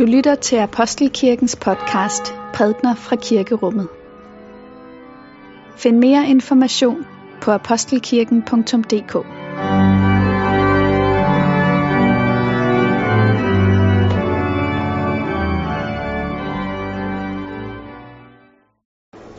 Du lytter til Apostelkirkens podcast Prædner fra Kirkerummet. Find mere information på apostelkirken.dk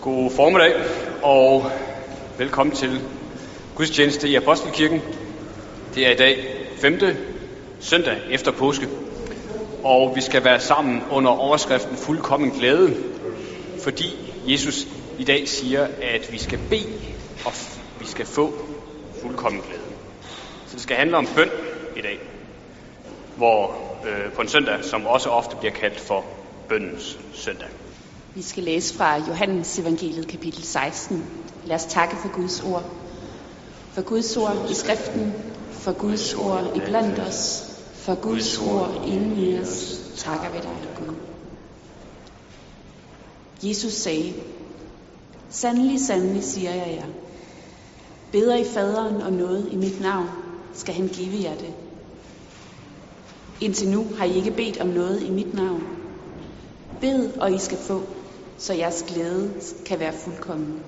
God formiddag og velkommen til gudstjeneste i Apostelkirken. Det er i dag 5. søndag efter påske, og vi skal være sammen under overskriften fuldkommen glæde, fordi Jesus i dag siger, at vi skal bede, og vi skal få fuldkommen glæde. Så det skal handle om bøn i dag, hvor øh, på en søndag, som også ofte bliver kaldt for bøndens søndag. Vi skal læse fra Johannes evangeliet kapitel 16. Lad os takke for Guds ord. For Guds ord i skriften, for Guds ord i blandt os, for Guds ord inden i os, takker vi dig, Gud. Jesus sagde, Sandelig, sandelig siger jeg jer. Beder I faderen om noget i mit navn, skal han give jer det. Indtil nu har I ikke bedt om noget i mit navn. Bed, og I skal få, så jeres glæde kan være fuldkommen.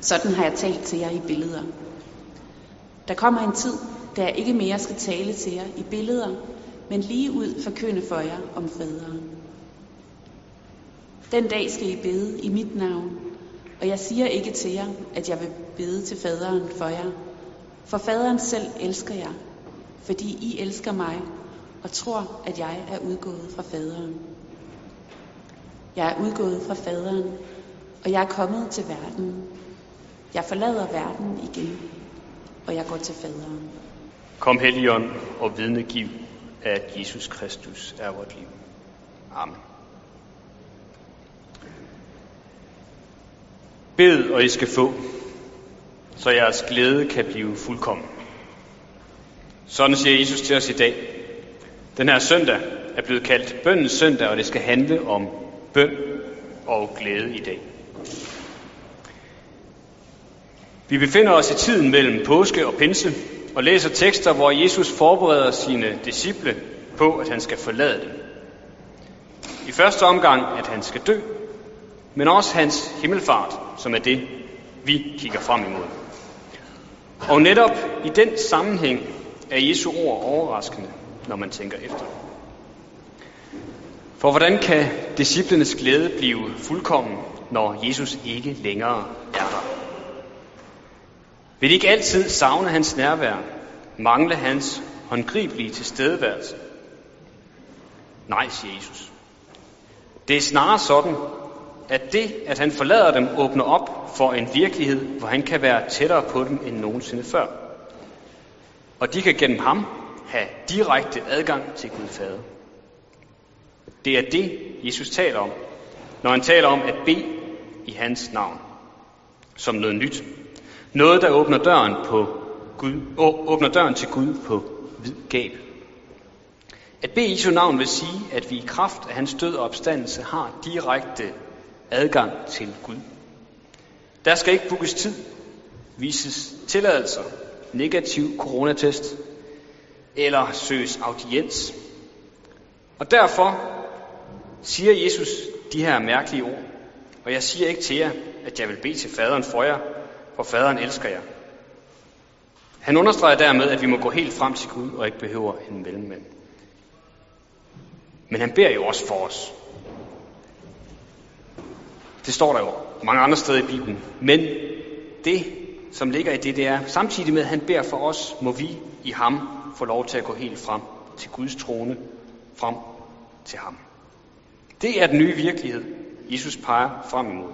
Sådan har jeg talt til jer i billeder. Der kommer en tid, da jeg ikke mere skal tale til jer i billeder, men lige ud forkynde for jer om faderen. Den dag skal I bede i mit navn, og jeg siger ikke til jer, at jeg vil bede til faderen for jer, for faderen selv elsker jer, fordi I elsker mig og tror, at jeg er udgået fra faderen. Jeg er udgået fra faderen, og jeg er kommet til verden. Jeg forlader verden igen, og jeg går til faderen. Kom Helligånd og vidnegiv, at Jesus Kristus er vort liv. Amen. Bed, og I skal få, så jeres glæde kan blive fuldkommen. Sådan siger Jesus til os i dag. Den her søndag er blevet kaldt bøndens søndag, og det skal handle om bøn og glæde i dag. Vi befinder os i tiden mellem påske og pinse, og læser tekster, hvor Jesus forbereder sine disciple på, at han skal forlade dem. I første omgang, at han skal dø, men også hans himmelfart, som er det, vi kigger frem imod. Og netop i den sammenhæng er Jesu ord overraskende, når man tænker efter. For hvordan kan disciplenes glæde blive fuldkommen, når Jesus ikke længere er der? Vil de ikke altid savne hans nærvær, mangle hans håndgribelige tilstedeværelse? Nej, siger Jesus. Det er snarere sådan, at det, at han forlader dem, åbner op for en virkelighed, hvor han kan være tættere på dem end nogensinde før. Og de kan gennem ham have direkte adgang til Gud Fader. Det er det, Jesus taler om, når han taler om at bede i hans navn, som noget nyt. Noget, der åbner døren, på Gud, åbner døren til Gud på vid gab. At bede i Jesu navn vil sige, at vi i kraft af hans død og opstandelse har direkte adgang til Gud. Der skal ikke bookes tid, vises tilladelser, negativ coronatest eller søges audiens. Og derfor siger Jesus de her mærkelige ord. Og jeg siger ikke til jer, at jeg vil bede til faderen for jer, for faderen elsker jer. Han understreger dermed, at vi må gå helt frem til Gud og ikke behøver en mellemmand. Men han beder jo også for os. Det står der jo mange andre steder i Bibelen. Men det, som ligger i det, det er, samtidig med at han beder for os, må vi i ham få lov til at gå helt frem til Guds trone, frem til ham. Det er den nye virkelighed, Jesus peger frem imod.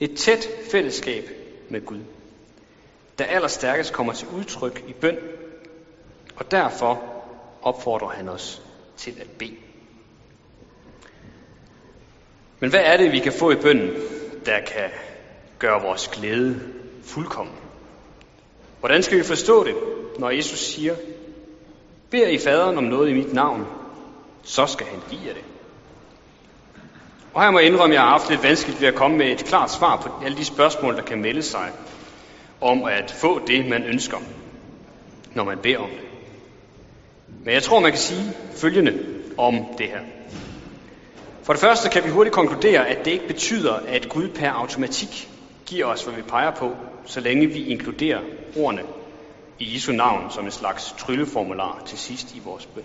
Et tæt fællesskab med Gud, der allerstærkest kommer til udtryk i bøn, og derfor opfordrer han os til at bede. Men hvad er det, vi kan få i bønnen, der kan gøre vores glæde fuldkommen? Hvordan skal vi forstå det, når Jesus siger, beder I faderen om noget i mit navn, så skal han give jer det. Og her må jeg indrømme, at jeg har haft lidt vanskeligt ved at komme med et klart svar på alle de spørgsmål, der kan melde sig om at få det, man ønsker, når man beder om det. Men jeg tror, man kan sige følgende om det her. For det første kan vi hurtigt konkludere, at det ikke betyder, at Gud per automatik giver os, hvad vi peger på, så længe vi inkluderer ordene i Jesu navn som en slags trylleformular til sidst i vores bøn.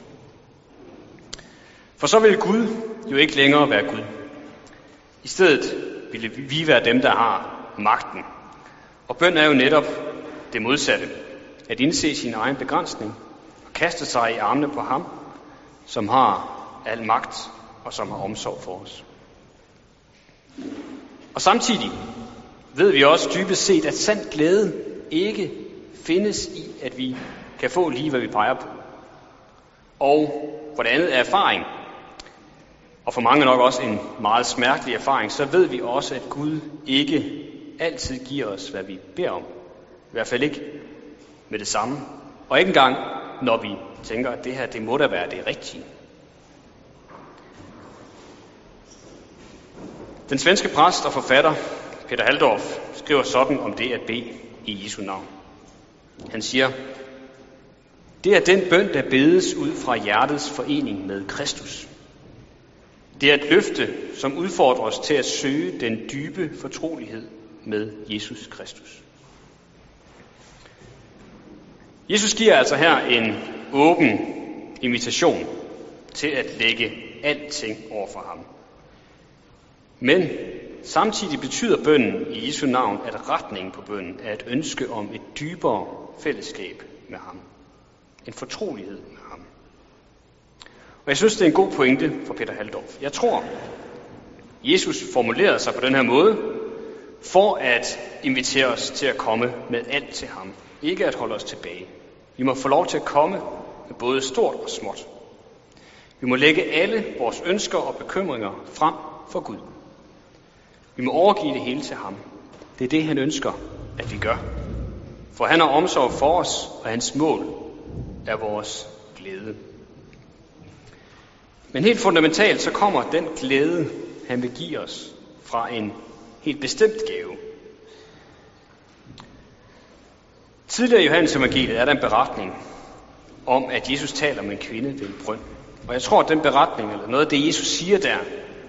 For så vil Gud jo ikke længere være Gud. I stedet ville vi være dem, der har magten. Og bøn er jo netop det modsatte. At indse sin egen begrænsning og kaste sig i armene på ham, som har al magt og som har omsorg for os. Og samtidig ved vi også dybest set, at sand glæde ikke findes i, at vi kan få lige, hvad vi peger på. Og for det andet er erfaring, og for mange nok også en meget smertelig erfaring, så ved vi også, at Gud ikke altid giver os, hvad vi beder om. I hvert fald ikke med det samme. Og ikke engang, når vi tænker, at det her, det må da være det rigtige. Den svenske præst og forfatter Peter Haldorf skriver sådan om det at bede i Jesu navn. Han siger, det er den bøn, der bedes ud fra hjertets forening med Kristus. Det er et løfte, som udfordrer os til at søge den dybe fortrolighed med Jesus Kristus. Jesus giver altså her en åben invitation til at lægge alting over for ham. Men samtidig betyder bønnen i Jesu navn, at retningen på bønnen er et ønske om et dybere fællesskab med ham. En fortrolighed med. Og jeg synes, det er en god pointe for Peter Haldorf. Jeg tror, Jesus formulerede sig på den her måde, for at invitere os til at komme med alt til ham. Ikke at holde os tilbage. Vi må få lov til at komme med både stort og småt. Vi må lægge alle vores ønsker og bekymringer frem for Gud. Vi må overgive det hele til ham. Det er det, han ønsker, at vi gør. For han har omsorg for os, og hans mål er vores glæde. Men helt fundamentalt så kommer den glæde, han vil give os, fra en helt bestemt gave. Tidligere i Johannes evangeliet er der en beretning om, at Jesus taler med en kvinde ved en brønd. Og jeg tror, at den beretning, eller noget af det, Jesus siger der,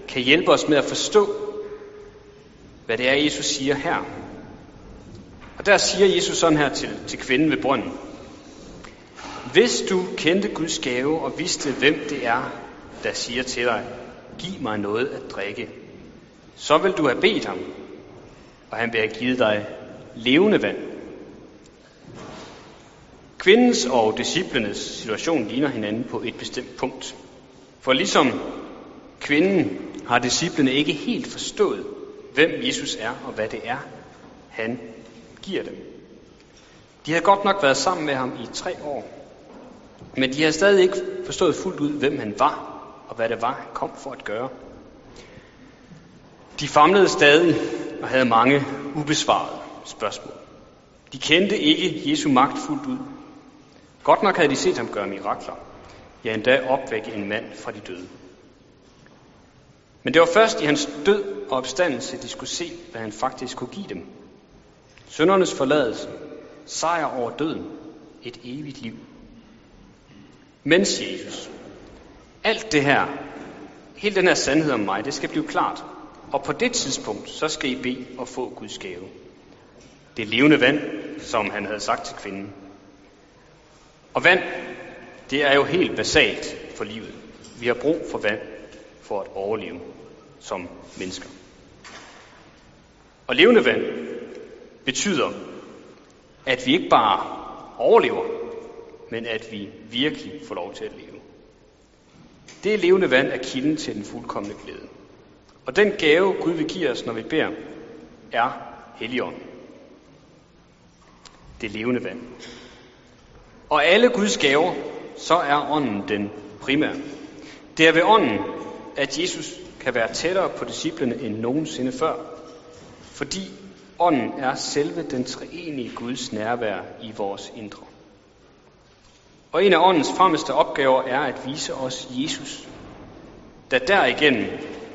kan hjælpe os med at forstå, hvad det er, Jesus siger her. Og der siger Jesus sådan her til, til kvinden ved brønden. Hvis du kendte Guds gave og vidste, hvem det er, der siger til dig, giv mig noget at drikke, så vil du have bedt ham, og han vil have givet dig levende vand. Kvindens og disciplenes situation ligner hinanden på et bestemt punkt. For ligesom kvinden har disciplene ikke helt forstået, hvem Jesus er og hvad det er, han giver dem. De havde godt nok været sammen med ham i tre år, men de havde stadig ikke forstået fuldt ud, hvem han var og hvad det var, han kom for at gøre. De famlede stadig og havde mange ubesvarede spørgsmål. De kendte ikke Jesu magt fuldt ud. Godt nok havde de set ham gøre mirakler. Ja, endda opvække en mand fra de døde. Men det var først i hans død og opstandelse, de skulle se, hvad han faktisk kunne give dem. Søndernes forladelse, sejr over døden, et evigt liv. Mens Jesus, alt det her, hele den her sandhed om mig, det skal blive klart. Og på det tidspunkt, så skal I bede og få Guds gave. Det levende vand, som han havde sagt til kvinden. Og vand, det er jo helt basalt for livet. Vi har brug for vand for at overleve som mennesker. Og levende vand betyder, at vi ikke bare overlever, men at vi virkelig får lov til at leve. Det levende vand er kilden til den fuldkommende glæde. Og den gave, Gud vil give os, når vi beder, er Helligånden. Det levende vand. Og alle Guds gaver, så er ånden den primære. Det er ved ånden, at Jesus kan være tættere på disciplene end nogensinde før, fordi ånden er selve den treenige Guds nærvær i vores indre. Og en af åndens fremmeste opgaver er at vise os Jesus, der derigennem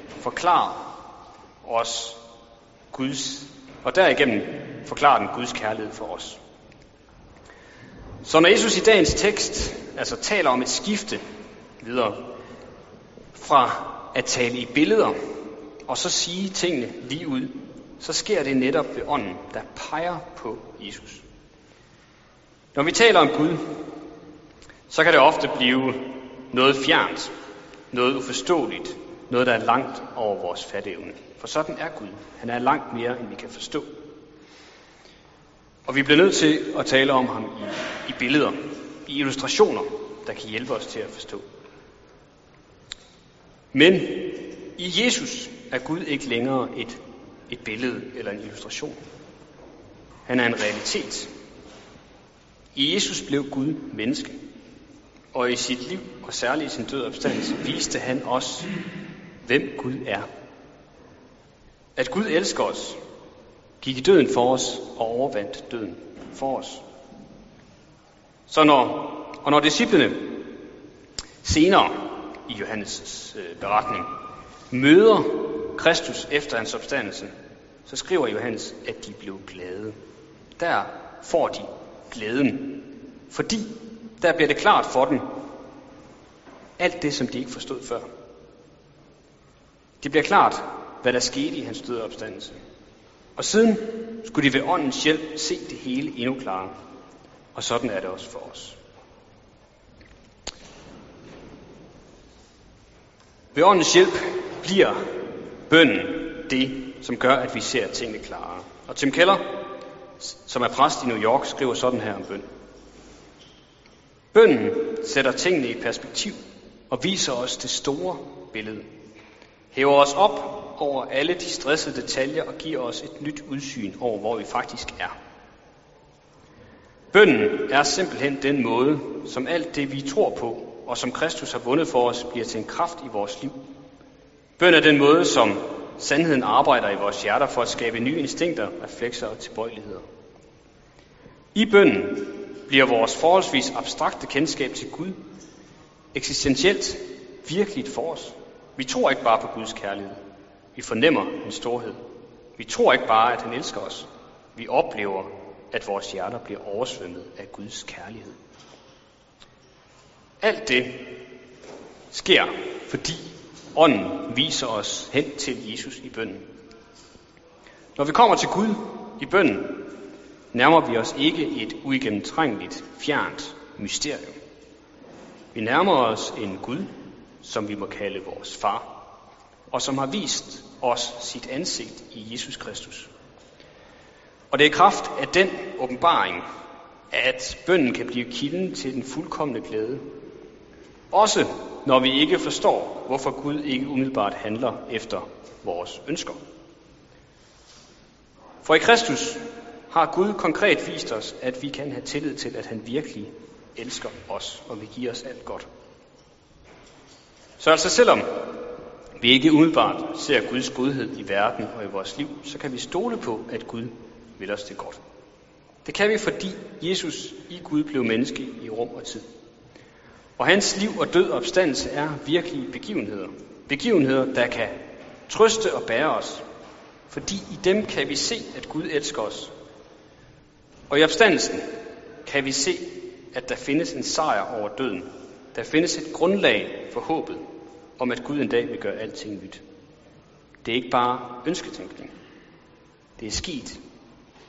forklarer os Guds, og derigennem forklarer den Guds kærlighed for os. Så når Jesus i dagens tekst altså taler om et skifte videre fra at tale i billeder og så sige tingene lige ud, så sker det netop ved ånden, der peger på Jesus. Når vi taler om Gud, så kan det ofte blive noget fjernt, noget uforståeligt, noget, der er langt over vores fatteevne. For sådan er Gud. Han er langt mere, end vi kan forstå. Og vi bliver nødt til at tale om ham i, i billeder, i illustrationer, der kan hjælpe os til at forstå. Men i Jesus er Gud ikke længere et, et billede eller en illustration. Han er en realitet. I Jesus blev Gud menneske. Og i sit liv, og særligt i sin død opstandelse, viste han os, hvem Gud er. At Gud elsker os, gik i døden for os og overvandt døden for os. Så når, og når disciplene senere i Johannes' øh, beretning møder Kristus efter hans opstandelse, så skriver Johannes, at de blev glade. Der får de glæden, fordi der bliver det klart for dem, alt det, som de ikke forstod før. Det bliver klart, hvad der skete i hans døde opstandelse. Og siden skulle de ved åndens hjælp se det hele endnu klarere. Og sådan er det også for os. Ved åndens hjælp bliver bønden det, som gør, at vi ser tingene klarere. Og Tim Keller, som er præst i New York, skriver sådan her om bøn. Bønden sætter tingene i perspektiv og viser os det store billede. Hæver os op over alle de stressede detaljer og giver os et nyt udsyn over, hvor vi faktisk er. Bønden er simpelthen den måde, som alt det, vi tror på, og som Kristus har vundet for os, bliver til en kraft i vores liv. Bøn er den måde, som sandheden arbejder i vores hjerter for at skabe nye instinkter, reflekser og tilbøjeligheder. I bønden bliver vores forholdsvis abstrakte kendskab til Gud eksistentielt virkeligt for os. Vi tror ikke bare på Guds kærlighed. Vi fornemmer hans storhed. Vi tror ikke bare, at han elsker os. Vi oplever, at vores hjerter bliver oversvømmet af Guds kærlighed. Alt det sker, fordi ånden viser os hen til Jesus i bønden. Når vi kommer til Gud i bønden, nærmer vi os ikke et uigennemtrængeligt, fjernt mysterium. Vi nærmer os en Gud, som vi må kalde vores far, og som har vist os sit ansigt i Jesus Kristus. Og det er kraft af den åbenbaring, at bønden kan blive kilden til den fuldkommende glæde. Også når vi ikke forstår, hvorfor Gud ikke umiddelbart handler efter vores ønsker. For i Kristus har Gud konkret vist os, at vi kan have tillid til, at han virkelig elsker os og vil give os alt godt. Så altså selvom vi ikke umiddelbart ser Guds godhed i verden og i vores liv, så kan vi stole på, at Gud vil os det godt. Det kan vi, fordi Jesus i Gud blev menneske i rum og tid. Og hans liv og død og opstandelse er virkelige begivenheder. Begivenheder, der kan trøste og bære os. Fordi i dem kan vi se, at Gud elsker os. Og i opstandelsen kan vi se, at der findes en sejr over døden. Der findes et grundlag for håbet om, at Gud en dag vil gøre alting nyt. Det er ikke bare ønsketænkning. Det er sket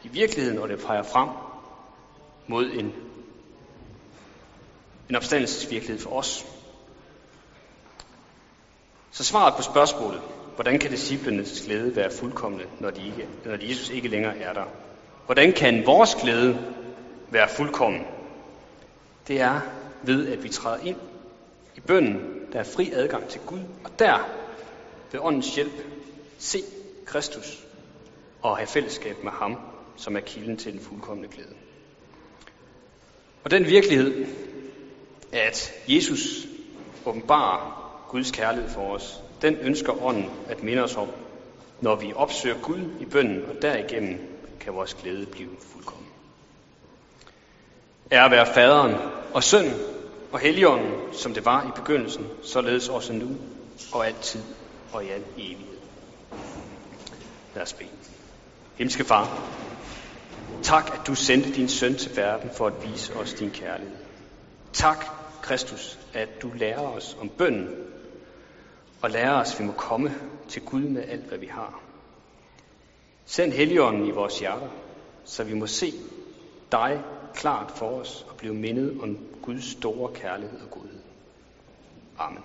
i virkeligheden, og det peger frem mod en, en opstandelsesvirkelighed for os. Så svaret på spørgsmålet, hvordan kan disciplenes glæde være fuldkommende, når, de ikke, når Jesus ikke længere er der? Hvordan kan vores glæde være fuldkommen? Det er ved, at vi træder ind i bønden, der er fri adgang til Gud, og der ved åndens hjælp se Kristus og have fællesskab med ham, som er kilden til den fuldkommende glæde. Og den virkelighed, at Jesus åbenbarer Guds kærlighed for os, den ønsker ånden at minde os om, når vi opsøger Gud i bønden, og derigennem kan vores glæde blive fuldkommen. Er at være faderen og sønnen og helligånden, som det var i begyndelsen, således også nu og altid og i al evighed. Lad os bede. Himmelske Far, Tak, at du sendte din søn til verden for at vise os din kærlighed. Tak, Kristus, at du lærer os om bønden, og lærer os, at vi må komme til Gud med alt, hvad vi har. Send Helligånden i vores hjerter, så vi må se dig klart for os og blive mindet om Guds store kærlighed og godhed. Amen.